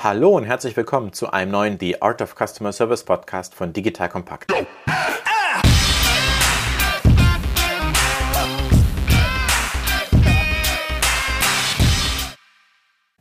Hallo und herzlich willkommen zu einem neuen The Art of Customer Service Podcast von Digital Compact.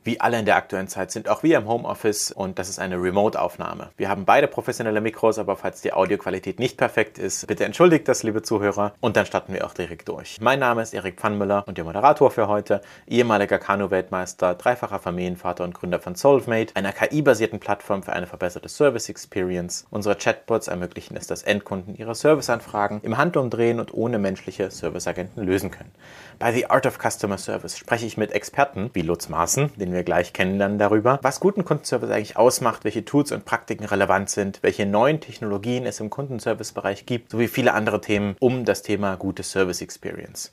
Wie alle in der aktuellen Zeit sind auch wir im Homeoffice und das ist eine Remote-Aufnahme. Wir haben beide professionelle Mikros, aber falls die Audioqualität nicht perfekt ist, bitte entschuldigt das, liebe Zuhörer. Und dann starten wir auch direkt durch. Mein Name ist Erik Pfannmüller und der Moderator für heute, ehemaliger Kanu-Weltmeister, dreifacher Familienvater und Gründer von Solvemate, einer KI-basierten Plattform für eine verbesserte Service Experience. Unsere Chatbots ermöglichen es, dass Endkunden ihre Serviceanfragen im Handumdrehen und ohne menschliche Serviceagenten lösen können. Bei The Art of Customer Service spreche ich mit Experten wie Lutz Maaßen, den wir gleich kennenlernen darüber, was guten Kundenservice eigentlich ausmacht, welche Tools und Praktiken relevant sind, welche neuen Technologien es im Kundenservice-Bereich gibt, sowie viele andere Themen um das Thema gute Service Experience.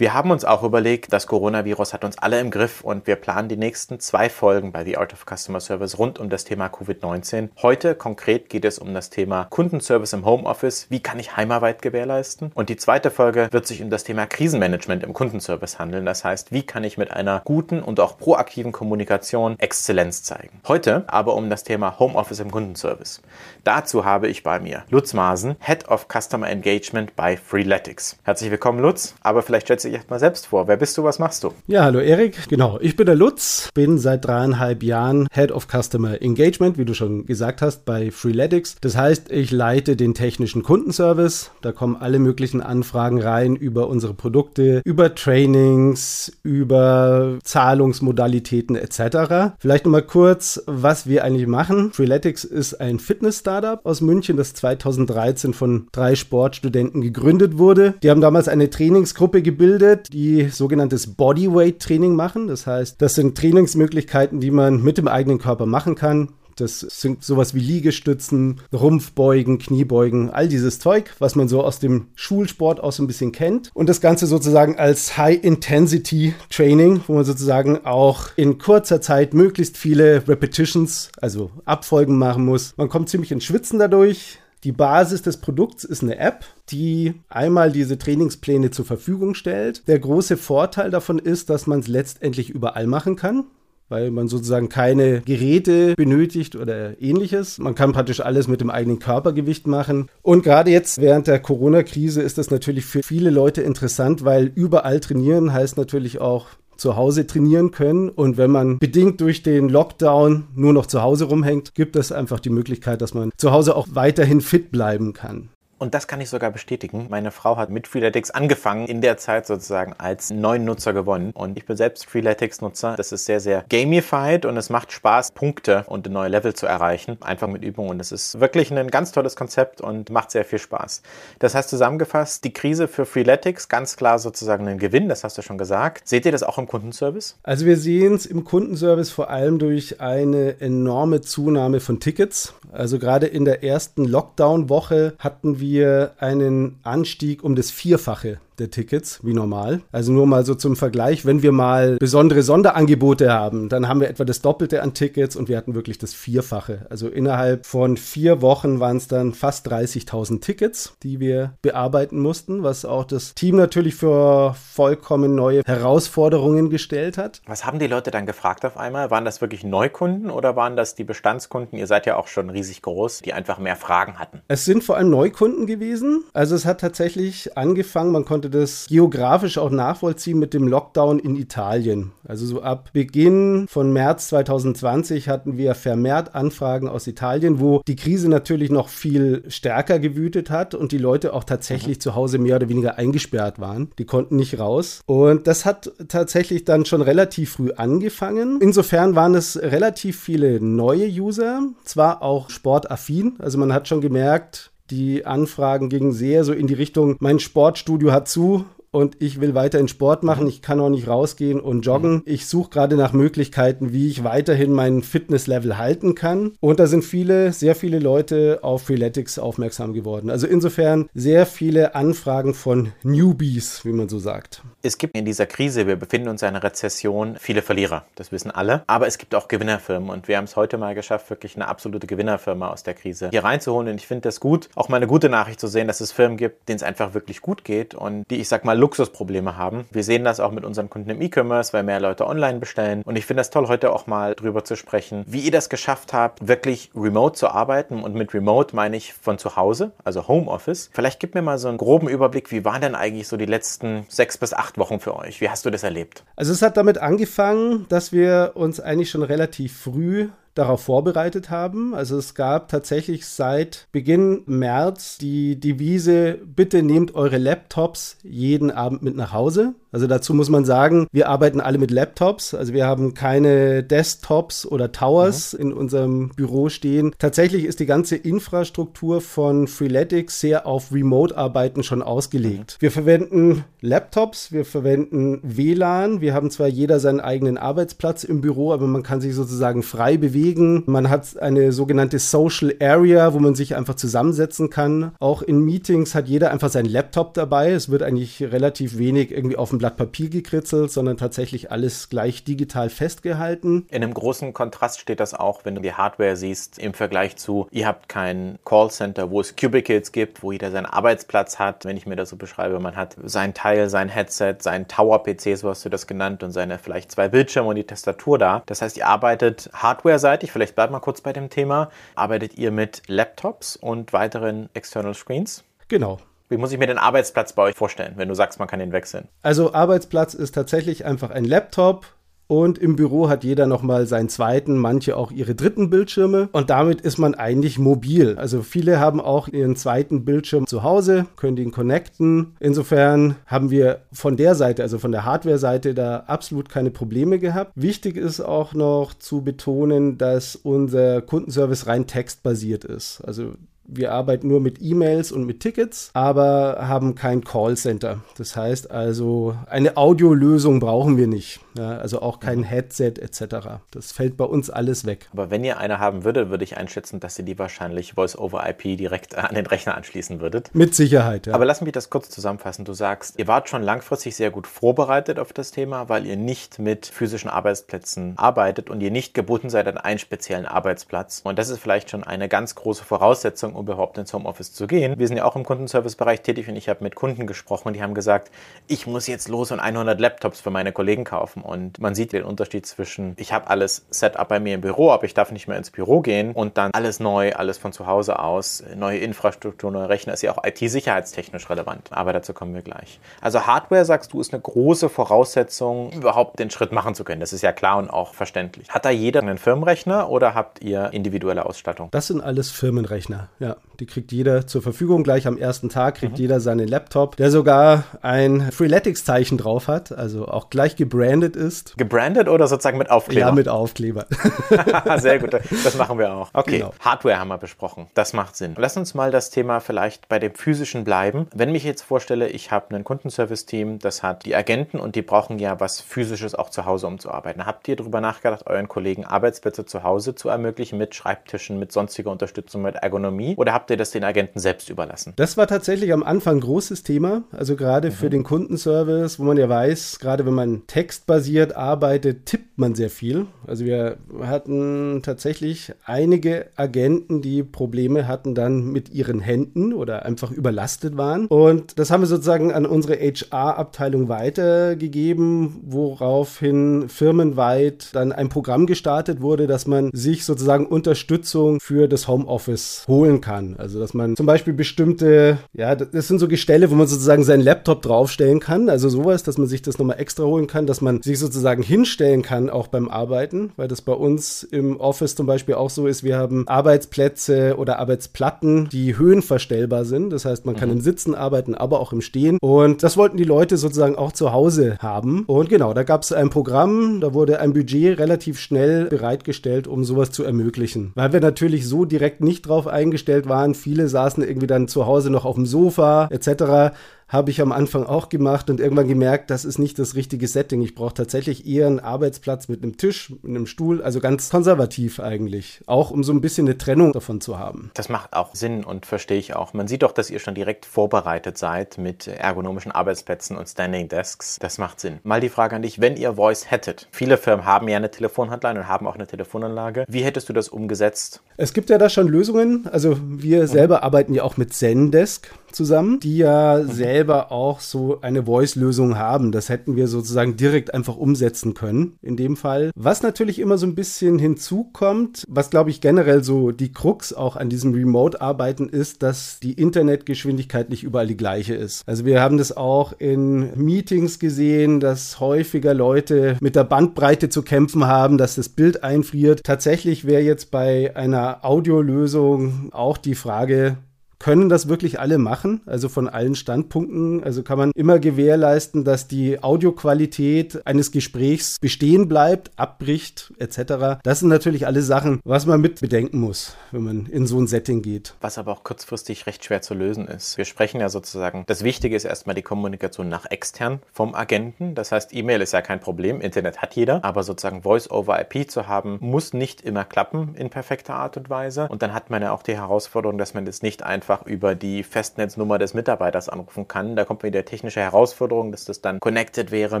Wir haben uns auch überlegt, das Coronavirus hat uns alle im Griff und wir planen die nächsten zwei Folgen bei The Art of Customer Service rund um das Thema Covid-19. Heute konkret geht es um das Thema Kundenservice im Homeoffice. Wie kann ich Heimarbeit gewährleisten? Und die zweite Folge wird sich um das Thema Krisenmanagement im Kundenservice handeln. Das heißt, wie kann ich mit einer guten und auch proaktiven Kommunikation Exzellenz zeigen? Heute aber um das Thema Homeoffice im Kundenservice. Dazu habe ich bei mir Lutz Maasen, Head of Customer Engagement bei Freeletics. Herzlich willkommen, Lutz. Aber vielleicht stellst du dich erstmal selbst vor. Wer bist du, was machst du? Ja, hallo Erik. Genau, ich bin der Lutz, bin seit dreieinhalb Jahren Head of Customer Engagement, wie du schon gesagt hast, bei Freeletics. Das heißt, ich leite den technischen Kundenservice. Da kommen alle möglichen Anfragen rein über unsere Produkte, über Trainings, über Zahlungsmodalitäten etc. Vielleicht nochmal kurz, was wir eigentlich machen. Freeletics ist ein Fitness-Startup aus München, das 2013 von drei Sportstudenten gegründet wurde. Die haben damals eine Trainingsgruppe gebildet, die sogenanntes Bodyweight-Training machen. Das heißt, das sind Trainingsmöglichkeiten, die man mit dem eigenen Körper machen kann. Das sind sowas wie Liegestützen, Rumpfbeugen, Kniebeugen, all dieses Zeug, was man so aus dem Schulsport auch so ein bisschen kennt. Und das Ganze sozusagen als High-Intensity-Training, wo man sozusagen auch in kurzer Zeit möglichst viele Repetitions, also Abfolgen machen muss. Man kommt ziemlich ins Schwitzen dadurch. Die Basis des Produkts ist eine App, die einmal diese Trainingspläne zur Verfügung stellt. Der große Vorteil davon ist, dass man es letztendlich überall machen kann weil man sozusagen keine Geräte benötigt oder ähnliches. Man kann praktisch alles mit dem eigenen Körpergewicht machen. Und gerade jetzt während der Corona-Krise ist das natürlich für viele Leute interessant, weil überall trainieren heißt natürlich auch zu Hause trainieren können. Und wenn man bedingt durch den Lockdown nur noch zu Hause rumhängt, gibt es einfach die Möglichkeit, dass man zu Hause auch weiterhin fit bleiben kann. Und das kann ich sogar bestätigen. Meine Frau hat mit Freeletics angefangen, in der Zeit sozusagen als neuen Nutzer gewonnen. Und ich bin selbst Freeletics-Nutzer. Das ist sehr, sehr gamified und es macht Spaß, Punkte und neue Level zu erreichen. Einfach mit Übung. Und es ist wirklich ein ganz tolles Konzept und macht sehr viel Spaß. Das heißt zusammengefasst, die Krise für Freeletics, ganz klar sozusagen ein Gewinn, das hast du schon gesagt. Seht ihr das auch im Kundenservice? Also wir sehen es im Kundenservice vor allem durch eine enorme Zunahme von Tickets. Also gerade in der ersten Lockdown-Woche hatten wir einen Anstieg um das Vierfache der Tickets, wie normal. Also nur mal so zum Vergleich, wenn wir mal besondere Sonderangebote haben, dann haben wir etwa das Doppelte an Tickets und wir hatten wirklich das Vierfache. Also innerhalb von vier Wochen waren es dann fast 30.000 Tickets, die wir bearbeiten mussten, was auch das Team natürlich für vollkommen neue Herausforderungen gestellt hat. Was haben die Leute dann gefragt auf einmal? Waren das wirklich Neukunden oder waren das die Bestandskunden? Ihr seid ja auch schon riesig groß, die einfach mehr Fragen hatten. Es sind vor allem Neukunden gewesen. Also es hat tatsächlich angefangen, man konnte das geografisch auch nachvollziehen mit dem Lockdown in Italien. Also so ab Beginn von März 2020 hatten wir vermehrt Anfragen aus Italien, wo die Krise natürlich noch viel stärker gewütet hat und die Leute auch tatsächlich mhm. zu Hause mehr oder weniger eingesperrt waren. Die konnten nicht raus. Und das hat tatsächlich dann schon relativ früh angefangen. Insofern waren es relativ viele neue User, zwar auch sportaffin. Also man hat schon gemerkt, die Anfragen gingen sehr so in die Richtung, mein Sportstudio hat zu und ich will weiterhin Sport machen. Ich kann auch nicht rausgehen und joggen. Mhm. Ich suche gerade nach Möglichkeiten, wie ich weiterhin mein Fitnesslevel halten kann. Und da sind viele, sehr viele Leute auf Freeletics aufmerksam geworden. Also insofern sehr viele Anfragen von Newbies, wie man so sagt. Es gibt in dieser Krise, wir befinden uns in einer Rezession, viele Verlierer. Das wissen alle. Aber es gibt auch Gewinnerfirmen. Und wir haben es heute mal geschafft, wirklich eine absolute Gewinnerfirma aus der Krise hier reinzuholen. Und ich finde das gut, auch mal eine gute Nachricht zu sehen, dass es Firmen gibt, denen es einfach wirklich gut geht und die, ich sag mal, Luxusprobleme haben. Wir sehen das auch mit unseren Kunden im E-Commerce, weil mehr Leute online bestellen. Und ich finde das toll, heute auch mal drüber zu sprechen, wie ihr das geschafft habt, wirklich remote zu arbeiten. Und mit remote meine ich von zu Hause, also Homeoffice. Vielleicht gib mir mal so einen groben Überblick, wie waren denn eigentlich so die letzten sechs bis acht Wochen für euch? Wie hast du das erlebt? Also es hat damit angefangen, dass wir uns eigentlich schon relativ früh darauf vorbereitet haben. Also es gab tatsächlich seit Beginn März die Devise, bitte nehmt eure Laptops jeden Abend mit nach Hause. Also dazu muss man sagen, wir arbeiten alle mit Laptops. Also wir haben keine Desktops oder Towers mhm. in unserem Büro stehen. Tatsächlich ist die ganze Infrastruktur von Freeletics sehr auf Remote-Arbeiten schon ausgelegt. Mhm. Wir verwenden Laptops, wir verwenden WLAN. Wir haben zwar jeder seinen eigenen Arbeitsplatz im Büro, aber man kann sich sozusagen frei bewegen. Man hat eine sogenannte Social Area, wo man sich einfach zusammensetzen kann. Auch in Meetings hat jeder einfach seinen Laptop dabei. Es wird eigentlich relativ wenig irgendwie auf dem Blatt Papier gekritzelt, sondern tatsächlich alles gleich digital festgehalten. In einem großen Kontrast steht das auch, wenn du die Hardware siehst, im Vergleich zu, ihr habt kein Callcenter, wo es Cubicles gibt, wo jeder seinen Arbeitsplatz hat. Wenn ich mir das so beschreibe, man hat sein Teil, sein Headset, sein Tower-PC, so hast du das genannt, und seine vielleicht zwei Bildschirme und die Tastatur da. Das heißt, ihr arbeitet hardware-seitig, vielleicht bleibt mal kurz bei dem Thema, arbeitet ihr mit Laptops und weiteren External Screens? Genau. Wie muss ich mir den Arbeitsplatz bei euch vorstellen, wenn du sagst, man kann ihn wechseln? Also Arbeitsplatz ist tatsächlich einfach ein Laptop, und im Büro hat jeder nochmal seinen zweiten, manche auch ihre dritten Bildschirme. Und damit ist man eigentlich mobil. Also viele haben auch ihren zweiten Bildschirm zu Hause, können den connecten. Insofern haben wir von der Seite, also von der Hardware-Seite, da absolut keine Probleme gehabt. Wichtig ist auch noch zu betonen, dass unser Kundenservice rein textbasiert ist. Also wir arbeiten nur mit E-Mails und mit Tickets, aber haben kein Callcenter. Das heißt also, eine Audiolösung brauchen wir nicht. Ja, also auch kein mhm. Headset etc. Das fällt bei uns alles weg. Aber wenn ihr eine haben würdet, würde ich einschätzen, dass ihr die wahrscheinlich Voice-over-IP direkt an den Rechner anschließen würdet. Mit Sicherheit, ja. Aber lass mich das kurz zusammenfassen. Du sagst, ihr wart schon langfristig sehr gut vorbereitet auf das Thema, weil ihr nicht mit physischen Arbeitsplätzen arbeitet und ihr nicht gebunden seid an einen speziellen Arbeitsplatz. Und das ist vielleicht schon eine ganz große Voraussetzung, um überhaupt ins Homeoffice zu gehen. Wir sind ja auch im Kundenservice-Bereich tätig und ich habe mit Kunden gesprochen und die haben gesagt, ich muss jetzt los und 100 Laptops für meine Kollegen kaufen. Und man sieht den Unterschied zwischen, ich habe alles Setup bei mir im Büro, aber ich darf nicht mehr ins Büro gehen und dann alles neu, alles von zu Hause aus, neue Infrastruktur, neue Rechner, ist ja auch IT-sicherheitstechnisch relevant. Aber dazu kommen wir gleich. Also Hardware, sagst du, ist eine große Voraussetzung, überhaupt den Schritt machen zu können. Das ist ja klar und auch verständlich. Hat da jeder einen Firmenrechner oder habt ihr individuelle Ausstattung? Das sind alles Firmenrechner, ja. Die kriegt jeder zur Verfügung. Gleich am ersten Tag kriegt mhm. jeder seinen Laptop, der sogar ein Freeletics-Zeichen drauf hat, also auch gleich gebrandet ist. Gebrandet oder sozusagen mit Aufkleber? Ja, mit Aufkleber. Sehr gut, das machen wir auch. Okay, genau. Hardware haben wir besprochen. Das macht Sinn. Lass uns mal das Thema vielleicht bei dem physischen bleiben. Wenn ich mich jetzt vorstelle, ich habe ein Kundenservice-Team, das hat die Agenten und die brauchen ja was physisches auch zu Hause, um zu arbeiten. Habt ihr darüber nachgedacht, euren Kollegen Arbeitsplätze zu Hause zu ermöglichen mit Schreibtischen, mit sonstiger Unterstützung, mit Ergonomie? Oder habt ihr das den Agenten selbst überlassen? Das war tatsächlich am Anfang ein großes Thema. Also gerade mhm. für den Kundenservice, wo man ja weiß, gerade wenn man textbasiert arbeitet, tippt man sehr viel. Also wir hatten tatsächlich einige Agenten, die Probleme hatten dann mit ihren Händen oder einfach überlastet waren. Und das haben wir sozusagen an unsere HR-Abteilung weitergegeben, woraufhin firmenweit dann ein Programm gestartet wurde, dass man sich sozusagen Unterstützung für das Homeoffice holen kann. Also dass man zum Beispiel bestimmte, ja, das sind so Gestelle, wo man sozusagen seinen Laptop draufstellen kann. Also sowas, dass man sich das nochmal extra holen kann, dass man sich sozusagen hinstellen kann, auch beim Arbeiten, weil das bei uns im Office zum Beispiel auch so ist. Wir haben Arbeitsplätze oder Arbeitsplatten, die höhenverstellbar sind. Das heißt, man kann mhm. im Sitzen arbeiten, aber auch im Stehen. Und das wollten die Leute sozusagen auch zu Hause haben. Und genau, da gab es ein Programm, da wurde ein Budget relativ schnell bereitgestellt, um sowas zu ermöglichen. Weil wir natürlich so direkt nicht drauf eingestellt waren, viel Viele saßen irgendwie dann zu Hause noch auf dem Sofa etc habe ich am Anfang auch gemacht und irgendwann gemerkt, das ist nicht das richtige Setting. Ich brauche tatsächlich eher einen Arbeitsplatz mit einem Tisch, mit einem Stuhl, also ganz konservativ eigentlich. Auch um so ein bisschen eine Trennung davon zu haben. Das macht auch Sinn und verstehe ich auch. Man sieht doch, dass ihr schon direkt vorbereitet seid mit ergonomischen Arbeitsplätzen und Standing Desks. Das macht Sinn. Mal die Frage an dich, wenn ihr Voice hättet. Viele Firmen haben ja eine Telefonhotline und haben auch eine Telefonanlage. Wie hättest du das umgesetzt? Es gibt ja da schon Lösungen. Also wir mhm. selber arbeiten ja auch mit Zendesk. Zusammen, die ja mhm. selber auch so eine Voice-Lösung haben. Das hätten wir sozusagen direkt einfach umsetzen können in dem Fall. Was natürlich immer so ein bisschen hinzukommt, was glaube ich generell so die Krux auch an diesem Remote-Arbeiten ist, dass die Internetgeschwindigkeit nicht überall die gleiche ist. Also wir haben das auch in Meetings gesehen, dass häufiger Leute mit der Bandbreite zu kämpfen haben, dass das Bild einfriert. Tatsächlich wäre jetzt bei einer Audiolösung auch die Frage, können das wirklich alle machen, also von allen Standpunkten. Also kann man immer gewährleisten, dass die Audioqualität eines Gesprächs bestehen bleibt, abbricht etc. Das sind natürlich alle Sachen, was man mit bedenken muss, wenn man in so ein Setting geht. Was aber auch kurzfristig recht schwer zu lösen ist. Wir sprechen ja sozusagen, das Wichtige ist erstmal die Kommunikation nach extern vom Agenten. Das heißt, E-Mail ist ja kein Problem, Internet hat jeder, aber sozusagen Voice-over-IP zu haben, muss nicht immer klappen in perfekter Art und Weise. Und dann hat man ja auch die Herausforderung, dass man das nicht einfach einfach über die Festnetznummer des Mitarbeiters anrufen kann. Da kommt wieder technische Herausforderung, dass das dann connected wäre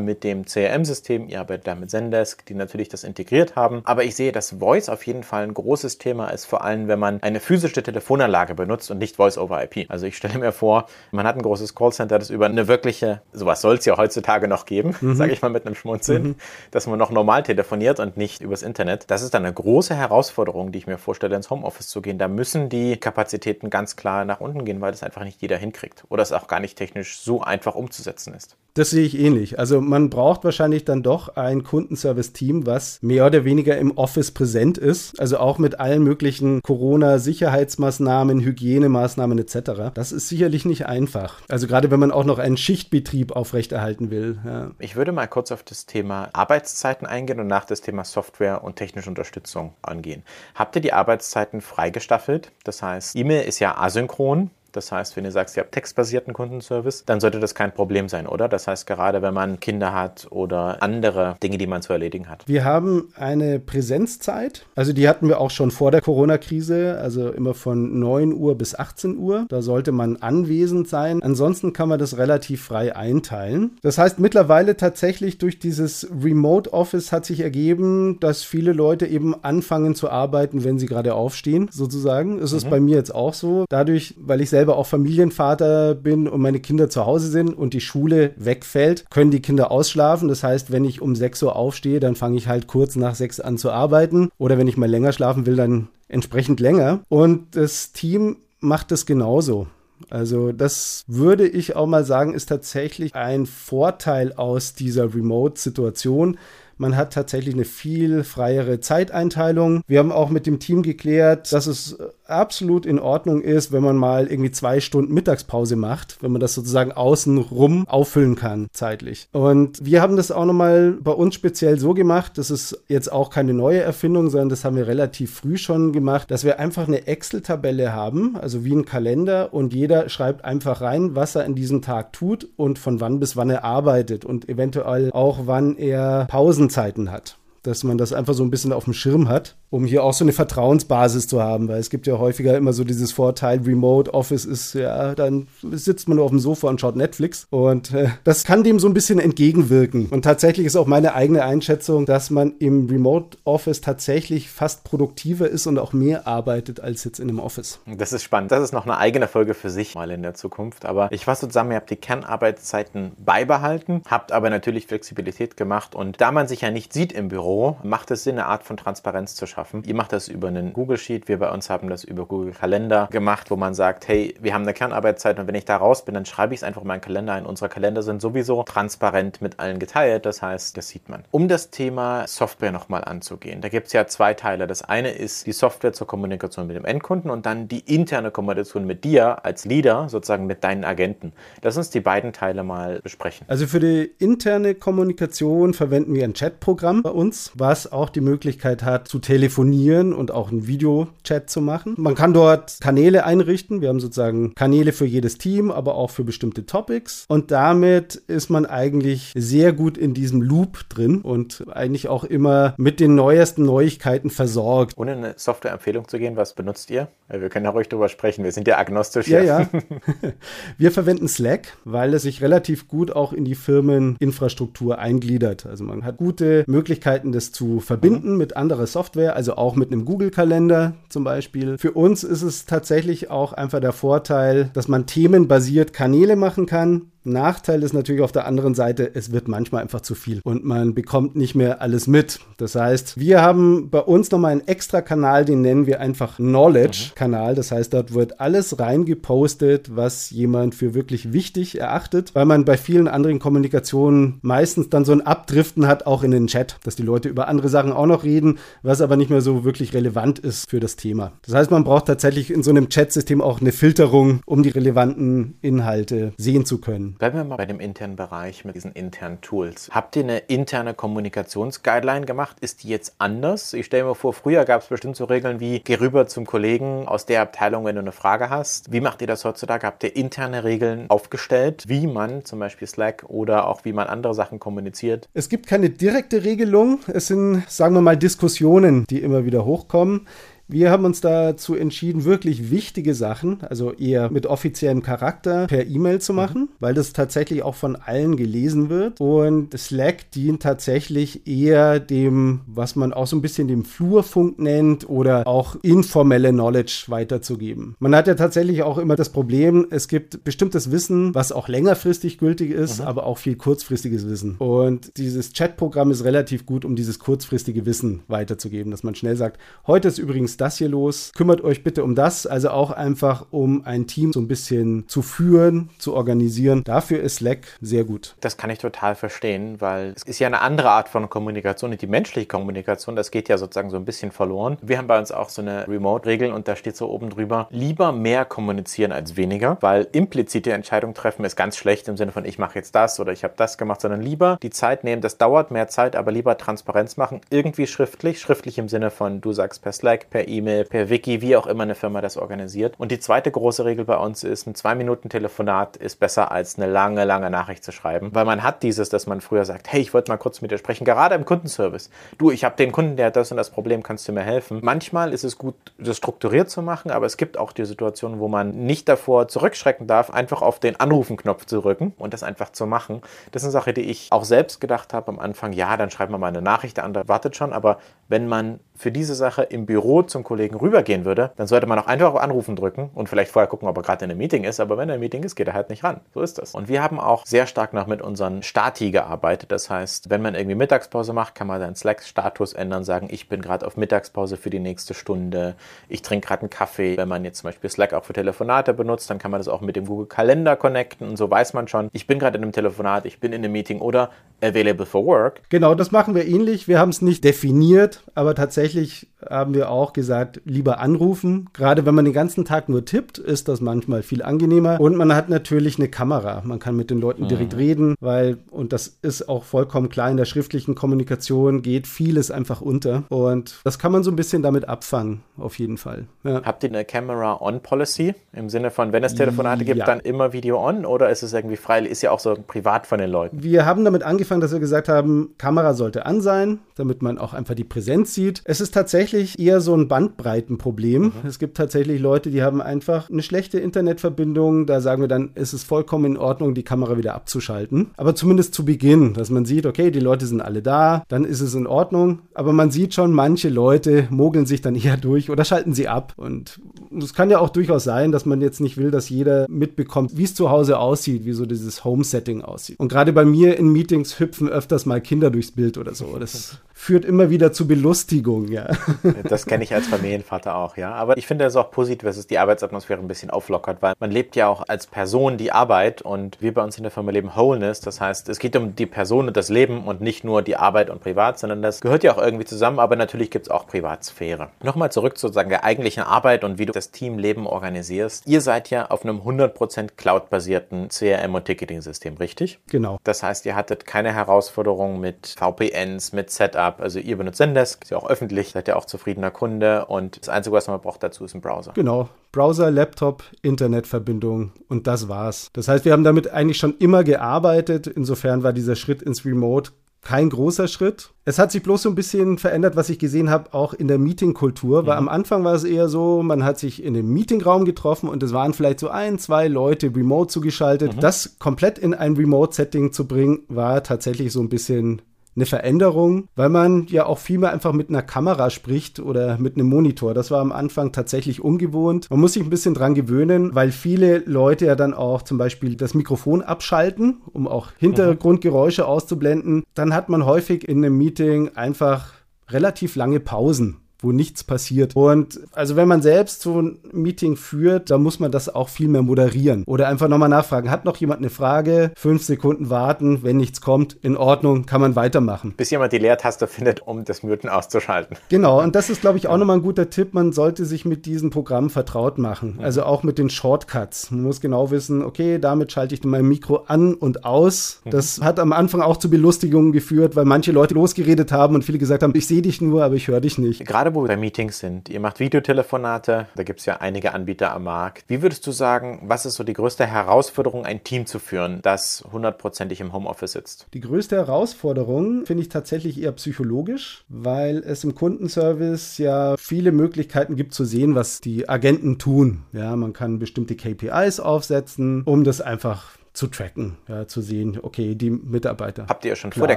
mit dem CRM-System. Ihr arbeitet da mit Zendesk, die natürlich das integriert haben. Aber ich sehe, dass Voice auf jeden Fall ein großes Thema ist, vor allem wenn man eine physische Telefonanlage benutzt und nicht Voice over IP. Also ich stelle mir vor, man hat ein großes Callcenter, das über eine wirkliche, sowas soll es ja heutzutage noch geben, mhm. sage ich mal mit einem Schmunzeln, mhm. dass man noch normal telefoniert und nicht übers Internet. Das ist dann eine große Herausforderung, die ich mir vorstelle, ins Homeoffice zu gehen. Da müssen die Kapazitäten ganz klar nach unten gehen, weil das einfach nicht jeder hinkriegt oder es auch gar nicht technisch so einfach umzusetzen ist. Das sehe ich ähnlich. Also man braucht wahrscheinlich dann doch ein Kundenservice-Team, was mehr oder weniger im Office präsent ist. Also auch mit allen möglichen Corona-Sicherheitsmaßnahmen, Hygienemaßnahmen etc. Das ist sicherlich nicht einfach. Also gerade wenn man auch noch einen Schichtbetrieb aufrechterhalten will. Ja. Ich würde mal kurz auf das Thema Arbeitszeiten eingehen und nach das Thema Software und technische Unterstützung angehen. Habt ihr die Arbeitszeiten freigestaffelt? Das heißt, E-Mail ist ja asynchron synchron. Das heißt, wenn ihr sagst, ihr habt textbasierten Kundenservice, dann sollte das kein Problem sein, oder? Das heißt, gerade wenn man Kinder hat oder andere Dinge, die man zu erledigen hat. Wir haben eine Präsenzzeit. Also die hatten wir auch schon vor der Corona-Krise, also immer von 9 Uhr bis 18 Uhr. Da sollte man anwesend sein. Ansonsten kann man das relativ frei einteilen. Das heißt, mittlerweile tatsächlich durch dieses Remote Office hat sich ergeben, dass viele Leute eben anfangen zu arbeiten, wenn sie gerade aufstehen, sozusagen. Es ist mhm. bei mir jetzt auch so. Dadurch, weil ich selbst selber auch Familienvater bin und meine Kinder zu Hause sind und die Schule wegfällt, können die Kinder ausschlafen. Das heißt, wenn ich um 6 Uhr aufstehe, dann fange ich halt kurz nach 6 an zu arbeiten. Oder wenn ich mal länger schlafen will, dann entsprechend länger. Und das Team macht das genauso. Also das würde ich auch mal sagen, ist tatsächlich ein Vorteil aus dieser Remote-Situation, man hat tatsächlich eine viel freiere Zeiteinteilung. Wir haben auch mit dem Team geklärt, dass es absolut in Ordnung ist, wenn man mal irgendwie zwei Stunden Mittagspause macht, wenn man das sozusagen außenrum auffüllen kann zeitlich. Und wir haben das auch nochmal bei uns speziell so gemacht, das ist jetzt auch keine neue Erfindung, sondern das haben wir relativ früh schon gemacht, dass wir einfach eine Excel-Tabelle haben, also wie ein Kalender und jeder schreibt einfach rein, was er in diesem Tag tut und von wann bis wann er arbeitet und eventuell auch wann er Pausen Zeiten hat. Dass man das einfach so ein bisschen auf dem Schirm hat um hier auch so eine Vertrauensbasis zu haben, weil es gibt ja häufiger immer so dieses Vorteil, Remote Office ist, ja, dann sitzt man nur auf dem Sofa und schaut Netflix und äh, das kann dem so ein bisschen entgegenwirken. Und tatsächlich ist auch meine eigene Einschätzung, dass man im Remote Office tatsächlich fast produktiver ist und auch mehr arbeitet als jetzt in einem Office. Das ist spannend. Das ist noch eine eigene Folge für sich mal in der Zukunft. Aber ich fasse zusammen, ihr habt die Kernarbeitszeiten beibehalten, habt aber natürlich Flexibilität gemacht und da man sich ja nicht sieht im Büro, macht es Sinn, eine Art von Transparenz zu schaffen schaffen. Ihr macht das über einen Google Sheet, wir bei uns haben das über Google Kalender gemacht, wo man sagt, hey, wir haben eine Kernarbeitszeit und wenn ich da raus bin, dann schreibe ich es einfach in meinen Kalender ein. Unsere Kalender sind sowieso transparent mit allen geteilt, das heißt, das sieht man. Um das Thema Software nochmal anzugehen, da gibt es ja zwei Teile. Das eine ist die Software zur Kommunikation mit dem Endkunden und dann die interne Kommunikation mit dir als Leader, sozusagen mit deinen Agenten. Lass uns die beiden Teile mal besprechen. Also für die interne Kommunikation verwenden wir ein Chatprogramm bei uns, was auch die Möglichkeit hat zu telefonieren telefonieren und auch einen Videochat zu machen. Man kann dort Kanäle einrichten. Wir haben sozusagen Kanäle für jedes Team, aber auch für bestimmte Topics. Und damit ist man eigentlich sehr gut in diesem Loop drin und eigentlich auch immer mit den neuesten Neuigkeiten versorgt. Ohne eine Softwareempfehlung zu gehen, was benutzt ihr? Wir können ja ruhig drüber sprechen. Wir sind ja agnostisch. Ja, ja. Wir verwenden Slack, weil es sich relativ gut auch in die Firmeninfrastruktur eingliedert. Also man hat gute Möglichkeiten, das zu verbinden mhm. mit anderer Software, also auch mit einem Google-Kalender zum Beispiel. Für uns ist es tatsächlich auch einfach der Vorteil, dass man themenbasiert Kanäle machen kann. Nachteil ist natürlich auf der anderen Seite, es wird manchmal einfach zu viel und man bekommt nicht mehr alles mit. Das heißt, wir haben bei uns nochmal einen extra Kanal, den nennen wir einfach Knowledge-Kanal. Das heißt, dort wird alles reingepostet, was jemand für wirklich wichtig erachtet, weil man bei vielen anderen Kommunikationen meistens dann so ein Abdriften hat, auch in den Chat, dass die Leute über andere Sachen auch noch reden, was aber nicht mehr so wirklich relevant ist für das Thema. Das heißt, man braucht tatsächlich in so einem Chat-System auch eine Filterung, um die relevanten Inhalte sehen zu können. Bleiben wir mal bei dem internen Bereich mit diesen internen Tools. Habt ihr eine interne Kommunikationsguideline gemacht? Ist die jetzt anders? Ich stelle mir vor, früher gab es bestimmt so Regeln wie, geh rüber zum Kollegen aus der Abteilung, wenn du eine Frage hast. Wie macht ihr das heutzutage? Habt ihr interne Regeln aufgestellt, wie man zum Beispiel Slack oder auch wie man andere Sachen kommuniziert? Es gibt keine direkte Regelung. Es sind, sagen wir mal, Diskussionen, die immer wieder hochkommen. Wir haben uns dazu entschieden, wirklich wichtige Sachen, also eher mit offiziellem Charakter, per E-Mail zu machen, mhm. weil das tatsächlich auch von allen gelesen wird. Und Slack dient tatsächlich eher dem, was man auch so ein bisschen dem Flurfunk nennt oder auch informelle Knowledge weiterzugeben. Man hat ja tatsächlich auch immer das Problem, es gibt bestimmtes Wissen, was auch längerfristig gültig ist, mhm. aber auch viel kurzfristiges Wissen. Und dieses Chatprogramm ist relativ gut, um dieses kurzfristige Wissen weiterzugeben, dass man schnell sagt, heute ist übrigens das hier los? Kümmert euch bitte um das. Also auch einfach, um ein Team so ein bisschen zu führen, zu organisieren. Dafür ist Slack sehr gut. Das kann ich total verstehen, weil es ist ja eine andere Art von Kommunikation, die menschliche Kommunikation. Das geht ja sozusagen so ein bisschen verloren. Wir haben bei uns auch so eine Remote-Regel und da steht so oben drüber, lieber mehr kommunizieren als weniger, weil implizite Entscheidungen treffen ist ganz schlecht im Sinne von, ich mache jetzt das oder ich habe das gemacht, sondern lieber die Zeit nehmen. Das dauert mehr Zeit, aber lieber Transparenz machen. Irgendwie schriftlich. Schriftlich im Sinne von, du sagst per Slack, per E-Mail, per Wiki, wie auch immer eine Firma das organisiert. Und die zweite große Regel bei uns ist, ein zwei Minuten Telefonat ist besser als eine lange, lange Nachricht zu schreiben, weil man hat dieses, dass man früher sagt, hey, ich wollte mal kurz mit dir sprechen, gerade im Kundenservice. Du, ich habe den Kunden, der hat das und das Problem, kannst du mir helfen? Manchmal ist es gut, das strukturiert zu machen, aber es gibt auch die Situationen, wo man nicht davor zurückschrecken darf, einfach auf den Anrufen-Knopf zu drücken und das einfach zu machen. Das ist eine Sache, die ich auch selbst gedacht habe am Anfang, ja, dann schreibt man mal eine Nachricht, der andere wartet schon, aber wenn man für diese Sache im Büro zum Kollegen rübergehen würde, dann sollte man auch einfach auf Anrufen drücken und vielleicht vorher gucken, ob er gerade in einem Meeting ist. Aber wenn er im Meeting ist, geht er halt nicht ran. So ist das. Und wir haben auch sehr stark noch mit unseren Stati gearbeitet. Das heißt, wenn man irgendwie Mittagspause macht, kann man seinen Slack-Status ändern, sagen, ich bin gerade auf Mittagspause für die nächste Stunde, ich trinke gerade einen Kaffee. Wenn man jetzt zum Beispiel Slack auch für Telefonate benutzt, dann kann man das auch mit dem Google Kalender connecten und so weiß man schon, ich bin gerade in einem Telefonat, ich bin in einem Meeting oder available for work. Genau, das machen wir ähnlich. Wir haben es nicht definiert, aber tatsächlich haben wir auch gesagt, lieber anrufen. Gerade wenn man den ganzen Tag nur tippt, ist das manchmal viel angenehmer. Und man hat natürlich eine Kamera. Man kann mit den Leuten direkt mhm. reden, weil, und das ist auch vollkommen klar, in der schriftlichen Kommunikation geht vieles einfach unter. Und das kann man so ein bisschen damit abfangen, auf jeden Fall. Ja. Habt ihr eine Camera-On-Policy? Im Sinne von, wenn es Telefonate gibt, ja. dann immer Video on? Oder ist es irgendwie frei? Ist ja auch so privat von den Leuten. Wir haben damit angefangen, dass wir gesagt haben, Kamera sollte an sein, damit man auch einfach die Präsenz sieht. Es ist tatsächlich eher so ein Bandbreitenproblem. Mhm. Es gibt tatsächlich Leute, die haben einfach eine schlechte Internetverbindung. Da sagen wir dann, ist es vollkommen in Ordnung, die Kamera wieder abzuschalten. Aber zumindest zu Beginn, dass man sieht, okay, die Leute sind alle da, dann ist es in Ordnung. Aber man sieht schon, manche Leute mogeln sich dann eher durch oder schalten sie ab. Und es kann ja auch durchaus sein, dass man jetzt nicht will, dass jeder mitbekommt, wie es zu Hause aussieht, wie so dieses Home-Setting aussieht. Und gerade bei mir in Meetings hüpfen öfters mal Kinder durchs Bild oder so. Das führt immer wieder zu Belustigung, ja. Das kenne ich als Familienvater auch, ja. Aber ich finde es auch positiv, dass es die Arbeitsatmosphäre ein bisschen auflockert, weil man lebt ja auch als Person die Arbeit und wir bei uns in der Firma leben Wholeness. Das heißt, es geht um die Person und das Leben und nicht nur die Arbeit und Privat, sondern das gehört ja auch irgendwie zusammen, aber natürlich gibt es auch Privatsphäre. Nochmal zurück zu sozusagen der eigentlichen Arbeit und wie du das Teamleben organisierst. Ihr seid ja auf einem 100% Cloud-basierten CRM- und Ticketing-System, richtig? Genau. Das heißt, ihr hattet keine Herausforderungen mit VPNs, mit Setup. Also ihr benutzt Zendesk, ist ja auch öffentlich, seid ja auch zufriedener Kunde und das Einzige, was man braucht dazu, ist ein Browser. Genau. Browser, Laptop, Internetverbindung und das war's. Das heißt, wir haben damit eigentlich schon immer gearbeitet. Insofern war dieser Schritt ins Remote kein großer Schritt. Es hat sich bloß so ein bisschen verändert, was ich gesehen habe, auch in der Meetingkultur, weil mhm. am Anfang war es eher so, man hat sich in einem Meetingraum getroffen und es waren vielleicht so ein, zwei Leute remote zugeschaltet. Mhm. Das komplett in ein Remote-Setting zu bringen, war tatsächlich so ein bisschen eine Veränderung, weil man ja auch viel mehr einfach mit einer Kamera spricht oder mit einem Monitor. Das war am Anfang tatsächlich ungewohnt. Man muss sich ein bisschen dran gewöhnen, weil viele Leute ja dann auch zum Beispiel das Mikrofon abschalten, um auch Hintergrundgeräusche auszublenden. Dann hat man häufig in einem Meeting einfach relativ lange Pausen wo nichts passiert. Und also wenn man selbst so ein Meeting führt, dann muss man das auch viel mehr moderieren. Oder einfach nochmal nachfragen, hat noch jemand eine Frage? Fünf Sekunden warten, wenn nichts kommt, in Ordnung, kann man weitermachen. Bis jemand die Leertaste findet, um das Muten auszuschalten. Genau, und das ist, glaube ich, auch nochmal ein guter Tipp. Man sollte sich mit diesen Programmen vertraut machen. Also auch mit den Shortcuts. Man muss genau wissen, okay, damit schalte ich mein Mikro an und aus. Mhm. Das hat am Anfang auch zu Belustigungen geführt, weil manche Leute losgeredet haben und viele gesagt haben, ich sehe dich nur, aber ich höre dich nicht. Gerade wo wir bei Meetings sind. Ihr macht Videotelefonate, da gibt es ja einige Anbieter am Markt. Wie würdest du sagen, was ist so die größte Herausforderung, ein Team zu führen, das hundertprozentig im Homeoffice sitzt? Die größte Herausforderung finde ich tatsächlich eher psychologisch, weil es im Kundenservice ja viele Möglichkeiten gibt zu sehen, was die Agenten tun. Ja, man kann bestimmte KPIs aufsetzen, um das einfach zu tracken, ja, zu sehen, okay, die Mitarbeiter. Habt ihr ja schon klar, vor der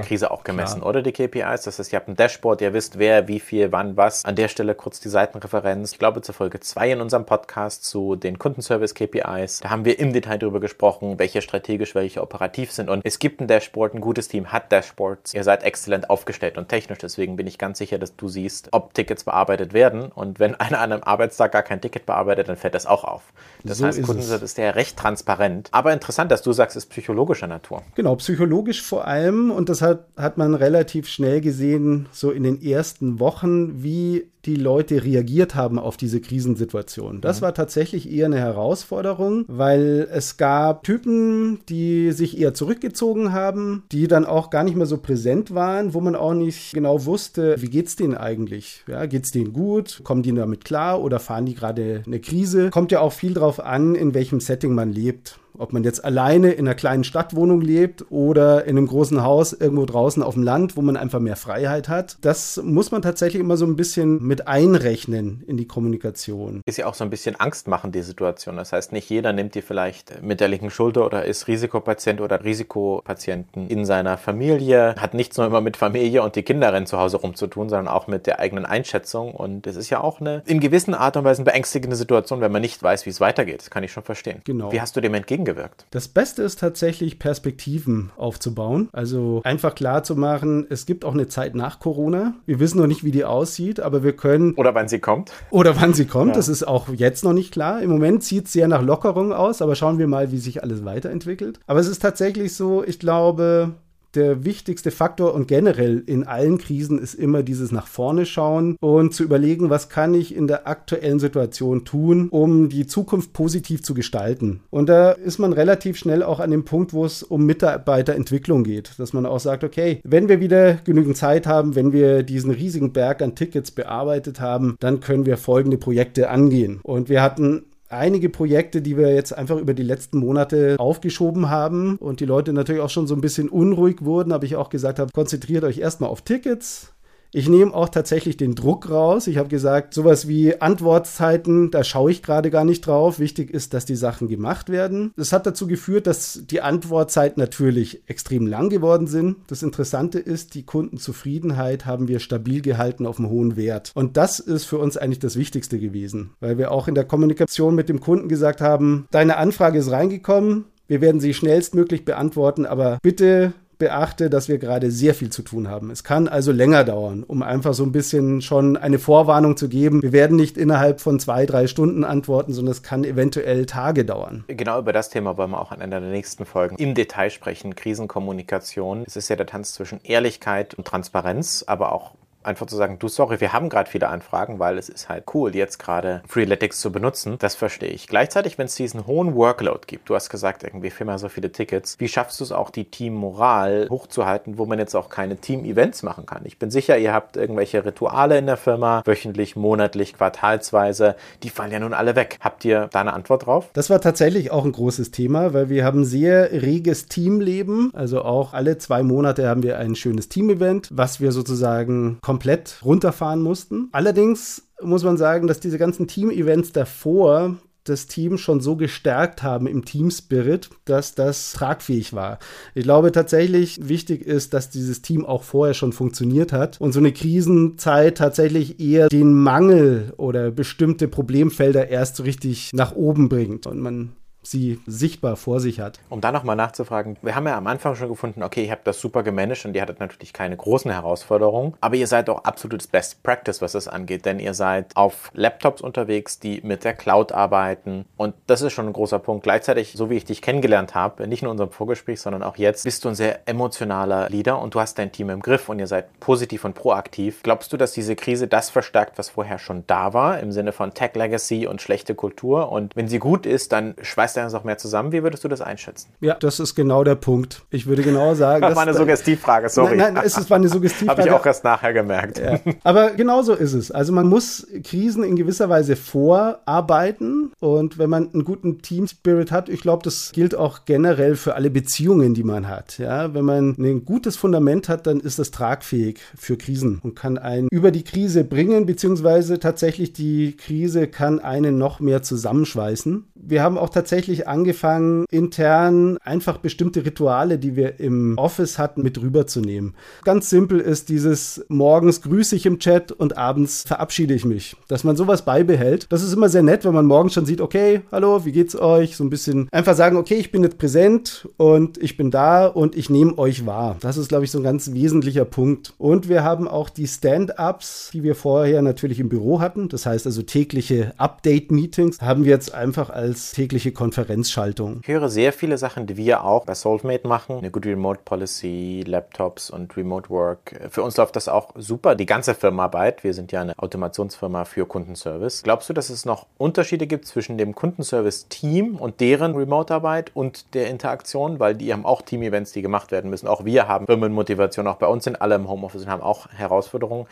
Krise auch gemessen, klar. oder die KPIs? Das heißt, ihr habt ein Dashboard, ihr wisst, wer, wie viel, wann, was. An der Stelle kurz die Seitenreferenz. Ich glaube, zur Folge 2 in unserem Podcast zu den Kundenservice-KPIs. Da haben wir im Detail darüber gesprochen, welche strategisch, welche operativ sind. Und es gibt ein Dashboard, ein gutes Team hat Dashboards. Ihr seid exzellent aufgestellt und technisch. Deswegen bin ich ganz sicher, dass du siehst, ob Tickets bearbeitet werden. Und wenn einer an einem Arbeitstag gar kein Ticket bearbeitet, dann fällt das auch auf. Das so heißt, Kundenservice ist ja recht transparent. Aber interessant, dass du sagst, ist psychologischer Natur. Genau, psychologisch vor allem. Und das hat, hat man relativ schnell gesehen, so in den ersten Wochen, wie die Leute reagiert haben auf diese Krisensituation. Das mhm. war tatsächlich eher eine Herausforderung, weil es gab Typen, die sich eher zurückgezogen haben, die dann auch gar nicht mehr so präsent waren, wo man auch nicht genau wusste, wie geht's denen eigentlich? Ja, geht's denen gut? Kommen die damit klar oder fahren die gerade eine Krise? Kommt ja auch viel drauf an, in welchem Setting man lebt. Ob man jetzt alleine in einer kleinen Stadtwohnung lebt oder in einem großen Haus irgendwo draußen auf dem Land, wo man einfach mehr Freiheit hat. Das muss man tatsächlich immer so ein bisschen mit einrechnen in die Kommunikation. Ist ja auch so ein bisschen Angst machen, die Situation. Das heißt, nicht jeder nimmt die vielleicht mit der linken Schulter oder ist Risikopatient oder Risikopatienten in seiner Familie, hat nichts nur immer mit Familie und die Kinderin zu Hause rumzutun, sondern auch mit der eigenen Einschätzung. Und es ist ja auch eine in gewissen Art und Weise eine beängstigende Situation, wenn man nicht weiß, wie es weitergeht. Das kann ich schon verstehen. Genau. Wie hast du dem entgegen gewirkt? Das Beste ist tatsächlich, Perspektiven aufzubauen. Also einfach klar zu machen, es gibt auch eine Zeit nach Corona. Wir wissen noch nicht, wie die aussieht, aber wir können. Oder wann sie kommt. Oder wann sie kommt. Ja. Das ist auch jetzt noch nicht klar. Im Moment sieht es sehr nach Lockerung aus, aber schauen wir mal, wie sich alles weiterentwickelt. Aber es ist tatsächlich so, ich glaube, der wichtigste Faktor und generell in allen Krisen ist immer dieses nach vorne schauen und zu überlegen, was kann ich in der aktuellen Situation tun, um die Zukunft positiv zu gestalten. Und da ist man relativ schnell auch an dem Punkt, wo es um Mitarbeiterentwicklung geht, dass man auch sagt, okay, wenn wir wieder genügend Zeit haben, wenn wir diesen riesigen Berg an Tickets bearbeitet haben, dann können wir folgende Projekte angehen. Und wir hatten einige Projekte, die wir jetzt einfach über die letzten Monate aufgeschoben haben und die Leute natürlich auch schon so ein bisschen unruhig wurden, habe ich auch gesagt habe, konzentriert euch erstmal auf Tickets, ich nehme auch tatsächlich den Druck raus. Ich habe gesagt, sowas wie Antwortzeiten, da schaue ich gerade gar nicht drauf. Wichtig ist, dass die Sachen gemacht werden. Das hat dazu geführt, dass die Antwortzeiten natürlich extrem lang geworden sind. Das Interessante ist, die Kundenzufriedenheit haben wir stabil gehalten auf einem hohen Wert. Und das ist für uns eigentlich das Wichtigste gewesen, weil wir auch in der Kommunikation mit dem Kunden gesagt haben, deine Anfrage ist reingekommen, wir werden sie schnellstmöglich beantworten, aber bitte beachte, dass wir gerade sehr viel zu tun haben. Es kann also länger dauern, um einfach so ein bisschen schon eine Vorwarnung zu geben. Wir werden nicht innerhalb von zwei, drei Stunden antworten, sondern es kann eventuell Tage dauern. Genau über das Thema wollen wir auch in einer der nächsten Folgen im Detail sprechen. Krisenkommunikation. Es ist ja der Tanz zwischen Ehrlichkeit und Transparenz, aber auch einfach zu sagen, du sorry, wir haben gerade viele Anfragen, weil es ist halt cool, jetzt gerade Freeletics zu benutzen. Das verstehe ich. Gleichzeitig, wenn es diesen hohen Workload gibt, du hast gesagt, irgendwie Firma so viele Tickets, wie schaffst du es auch, die Teammoral hochzuhalten, wo man jetzt auch keine Team-Events machen kann? Ich bin sicher, ihr habt irgendwelche Rituale in der Firma, wöchentlich, monatlich, quartalsweise. Die fallen ja nun alle weg. Habt ihr da eine Antwort drauf? Das war tatsächlich auch ein großes Thema, weil wir haben sehr reges Teamleben. Also auch alle zwei Monate haben wir ein schönes Team-Event, was wir sozusagen komplett komplett runterfahren mussten. Allerdings muss man sagen, dass diese ganzen Team-Events davor das Team schon so gestärkt haben im Team Spirit, dass das tragfähig war. Ich glaube tatsächlich wichtig ist, dass dieses Team auch vorher schon funktioniert hat und so eine Krisenzeit tatsächlich eher den Mangel oder bestimmte Problemfelder erst richtig nach oben bringt und man sie sichtbar vor sich hat. Um da nochmal nachzufragen, wir haben ja am Anfang schon gefunden, okay, ihr habt das super gemanagt und ihr hattet natürlich keine großen Herausforderungen, aber ihr seid auch absolutes Best Practice, was das angeht, denn ihr seid auf Laptops unterwegs, die mit der Cloud arbeiten und das ist schon ein großer Punkt. Gleichzeitig, so wie ich dich kennengelernt habe, nicht nur in unserem Vorgespräch, sondern auch jetzt, bist du ein sehr emotionaler Leader und du hast dein Team im Griff und ihr seid positiv und proaktiv. Glaubst du, dass diese Krise das verstärkt, was vorher schon da war, im Sinne von Tech Legacy und schlechte Kultur und wenn sie gut ist, dann schweißt schweißt er uns mehr zusammen. Wie würdest du das einschätzen? Ja, das ist genau der Punkt. Ich würde genau sagen. das war eine Suggestivfrage, sorry. Nein, nein, es war eine Suggestivfrage. Habe ich auch erst nachher gemerkt. Ja. Aber genauso ist es. Also man muss Krisen in gewisser Weise vorarbeiten und wenn man einen guten Team Spirit hat, ich glaube, das gilt auch generell für alle Beziehungen, die man hat. Ja, wenn man ein gutes Fundament hat, dann ist das tragfähig für Krisen und kann einen über die Krise bringen, beziehungsweise tatsächlich die Krise kann einen noch mehr zusammenschweißen. Wir haben auch tatsächlich tatsächlich angefangen, intern einfach bestimmte Rituale, die wir im Office hatten, mit rüberzunehmen. Ganz simpel ist dieses morgens grüße ich im Chat und abends verabschiede ich mich. Dass man sowas beibehält. Das ist immer sehr nett, wenn man morgens schon sieht, okay, hallo, wie geht's euch? So ein bisschen einfach sagen, okay, ich bin jetzt präsent und ich bin da und ich nehme euch wahr. Das ist, glaube ich, so ein ganz wesentlicher Punkt. Und wir haben auch die Stand-ups, die wir vorher natürlich im Büro hatten. Das heißt also tägliche Update-Meetings haben wir jetzt einfach als tägliche Konferenz Konferenzschaltung. Ich höre sehr viele Sachen, die wir auch bei Soulmate machen. Eine gute Remote Policy, Laptops und Remote Work. Für uns läuft das auch super. Die ganze Firmenarbeit. Wir sind ja eine Automationsfirma für Kundenservice. Glaubst du, dass es noch Unterschiede gibt zwischen dem Kundenservice-Team und deren Remote-Arbeit und der Interaktion? Weil die haben auch Team-Events, die gemacht werden müssen. Auch wir haben Firmenmotivation. Auch bei uns sind alle im Homeoffice und haben auch Herausforderungen.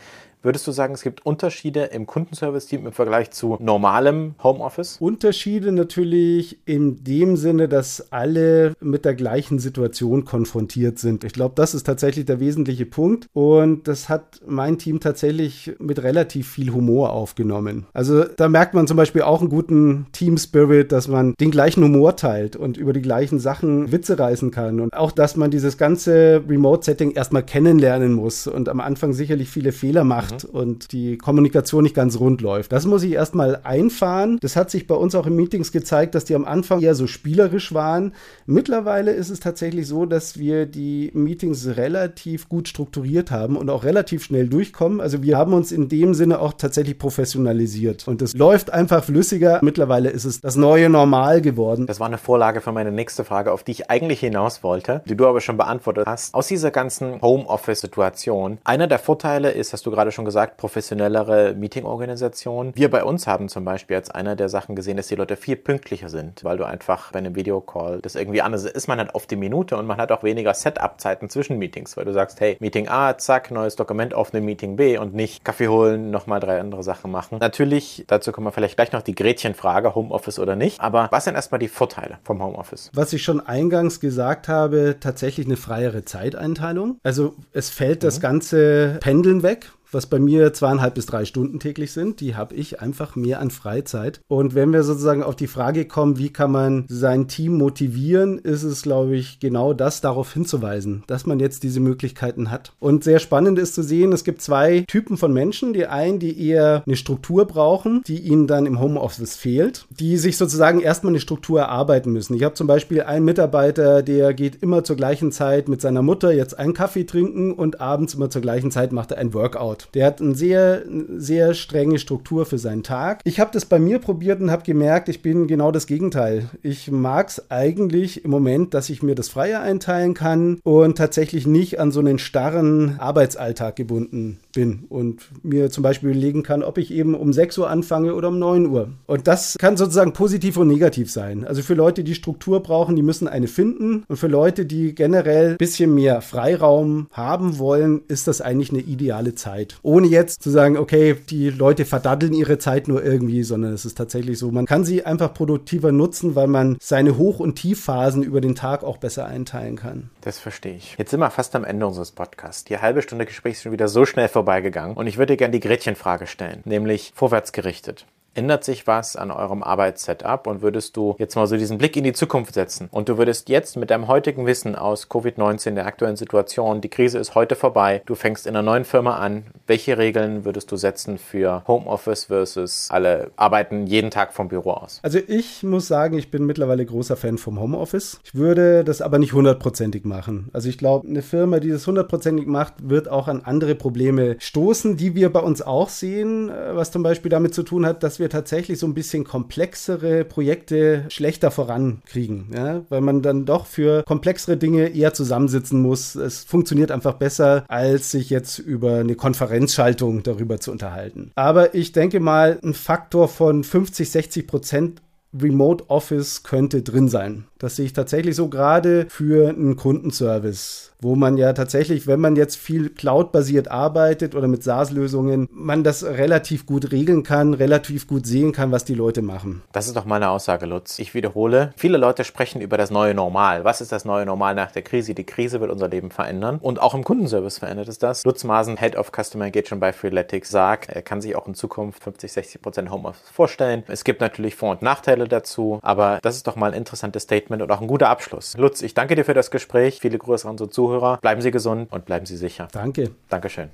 Würdest du sagen, es gibt Unterschiede im Kundenservice-Team im Vergleich zu normalem Homeoffice? Unterschiede natürlich in dem Sinne, dass alle mit der gleichen Situation konfrontiert sind. Ich glaube, das ist tatsächlich der wesentliche Punkt. Und das hat mein Team tatsächlich mit relativ viel Humor aufgenommen. Also da merkt man zum Beispiel auch einen guten Team-Spirit, dass man den gleichen Humor teilt und über die gleichen Sachen Witze reißen kann. Und auch, dass man dieses ganze Remote-Setting erstmal kennenlernen muss und am Anfang sicherlich viele Fehler macht macht und die Kommunikation nicht ganz rund läuft. Das muss ich erstmal einfahren. Das hat sich bei uns auch in Meetings gezeigt, dass die am Anfang eher so spielerisch waren. Mittlerweile ist es tatsächlich so, dass wir die Meetings relativ gut strukturiert haben und auch relativ schnell durchkommen. Also wir haben uns in dem Sinne auch tatsächlich professionalisiert und es läuft einfach flüssiger. Mittlerweile ist es das neue Normal geworden. Das war eine Vorlage für meine nächste Frage, auf die ich eigentlich hinaus wollte, die du aber schon beantwortet hast. Aus dieser ganzen Homeoffice-Situation, einer der Vorteile ist, hast du gerade schon gesagt, professionellere Meetingorganisation. Wir bei uns haben zum Beispiel als einer der Sachen gesehen, dass die Leute viel pünktlicher sind, weil du einfach bei einem Videocall das irgendwie anders ist. Man hat auf die Minute und man hat auch weniger Setup-Zeiten zwischen Meetings, weil du sagst, hey, Meeting A, zack, neues Dokument auf einem Meeting B und nicht Kaffee holen, nochmal drei andere Sachen machen. Natürlich, dazu kommen wir vielleicht gleich noch die Gretchenfrage, Homeoffice oder nicht. Aber was sind erstmal die Vorteile vom Homeoffice? Was ich schon eingangs gesagt habe, tatsächlich eine freiere Zeiteinteilung. Also es fällt mhm. das ganze Pendeln weg was bei mir zweieinhalb bis drei Stunden täglich sind, die habe ich einfach mehr an Freizeit. Und wenn wir sozusagen auf die Frage kommen, wie kann man sein Team motivieren, ist es, glaube ich, genau das darauf hinzuweisen, dass man jetzt diese Möglichkeiten hat. Und sehr spannend ist zu sehen, es gibt zwei Typen von Menschen. Die einen, die eher eine Struktur brauchen, die ihnen dann im Homeoffice fehlt, die sich sozusagen erstmal eine Struktur erarbeiten müssen. Ich habe zum Beispiel einen Mitarbeiter, der geht immer zur gleichen Zeit mit seiner Mutter jetzt einen Kaffee trinken und abends immer zur gleichen Zeit macht er ein Workout. Der hat eine sehr, sehr strenge Struktur für seinen Tag. Ich habe das bei mir probiert und habe gemerkt, ich bin genau das Gegenteil. Ich mag es eigentlich im Moment, dass ich mir das Freie einteilen kann und tatsächlich nicht an so einen starren Arbeitsalltag gebunden bin und mir zum Beispiel überlegen kann, ob ich eben um 6 Uhr anfange oder um 9 Uhr. Und das kann sozusagen positiv und negativ sein. Also für Leute, die Struktur brauchen, die müssen eine finden. Und für Leute, die generell ein bisschen mehr Freiraum haben wollen, ist das eigentlich eine ideale Zeit. Ohne jetzt zu sagen, okay, die Leute verdaddeln ihre Zeit nur irgendwie, sondern es ist tatsächlich so, man kann sie einfach produktiver nutzen, weil man seine Hoch- und Tiefphasen über den Tag auch besser einteilen kann. Das verstehe ich. Jetzt sind wir fast am Ende unseres Podcasts. Die halbe Stunde Gespräch ist schon wieder so schnell vorbeigegangen und ich würde dir gerne die Gretchenfrage stellen, nämlich vorwärts gerichtet. Ändert sich was an eurem Arbeitssetup und würdest du jetzt mal so diesen Blick in die Zukunft setzen und du würdest jetzt mit deinem heutigen Wissen aus Covid-19, der aktuellen Situation, die Krise ist heute vorbei, du fängst in einer neuen Firma an, welche Regeln würdest du setzen für Homeoffice versus alle arbeiten jeden Tag vom Büro aus? Also ich muss sagen, ich bin mittlerweile großer Fan vom Homeoffice. Ich würde das aber nicht hundertprozentig machen. Also ich glaube, eine Firma, die das hundertprozentig macht, wird auch an andere Probleme stoßen, die wir bei uns auch sehen, äh, was zum Beispiel damit zu tun hat, dass wir tatsächlich so ein bisschen komplexere Projekte schlechter vorankriegen, ja? weil man dann doch für komplexere Dinge eher zusammensitzen muss. Es funktioniert einfach besser, als sich jetzt über eine Konferenzschaltung darüber zu unterhalten. Aber ich denke mal, ein Faktor von 50, 60 Prozent Remote Office könnte drin sein. Das sehe ich tatsächlich so gerade für einen Kundenservice, wo man ja tatsächlich, wenn man jetzt viel Cloud-basiert arbeitet oder mit SaaS-Lösungen, man das relativ gut regeln kann, relativ gut sehen kann, was die Leute machen. Das ist doch meine Aussage, Lutz. Ich wiederhole, viele Leute sprechen über das neue Normal. Was ist das neue Normal nach der Krise? Die Krise wird unser Leben verändern und auch im Kundenservice verändert es das. Lutz Masen, Head of Customer Engagement bei Freeletics, sagt, er kann sich auch in Zukunft 50, 60 Prozent Homeoffice vorstellen. Es gibt natürlich Vor- und Nachteile dazu, aber das ist doch mal ein interessantes Statement Statement und auch ein guter Abschluss. Lutz, ich danke dir für das Gespräch. Viele Grüße an unsere Zuhörer. Bleiben Sie gesund und bleiben Sie sicher. Danke. Dankeschön.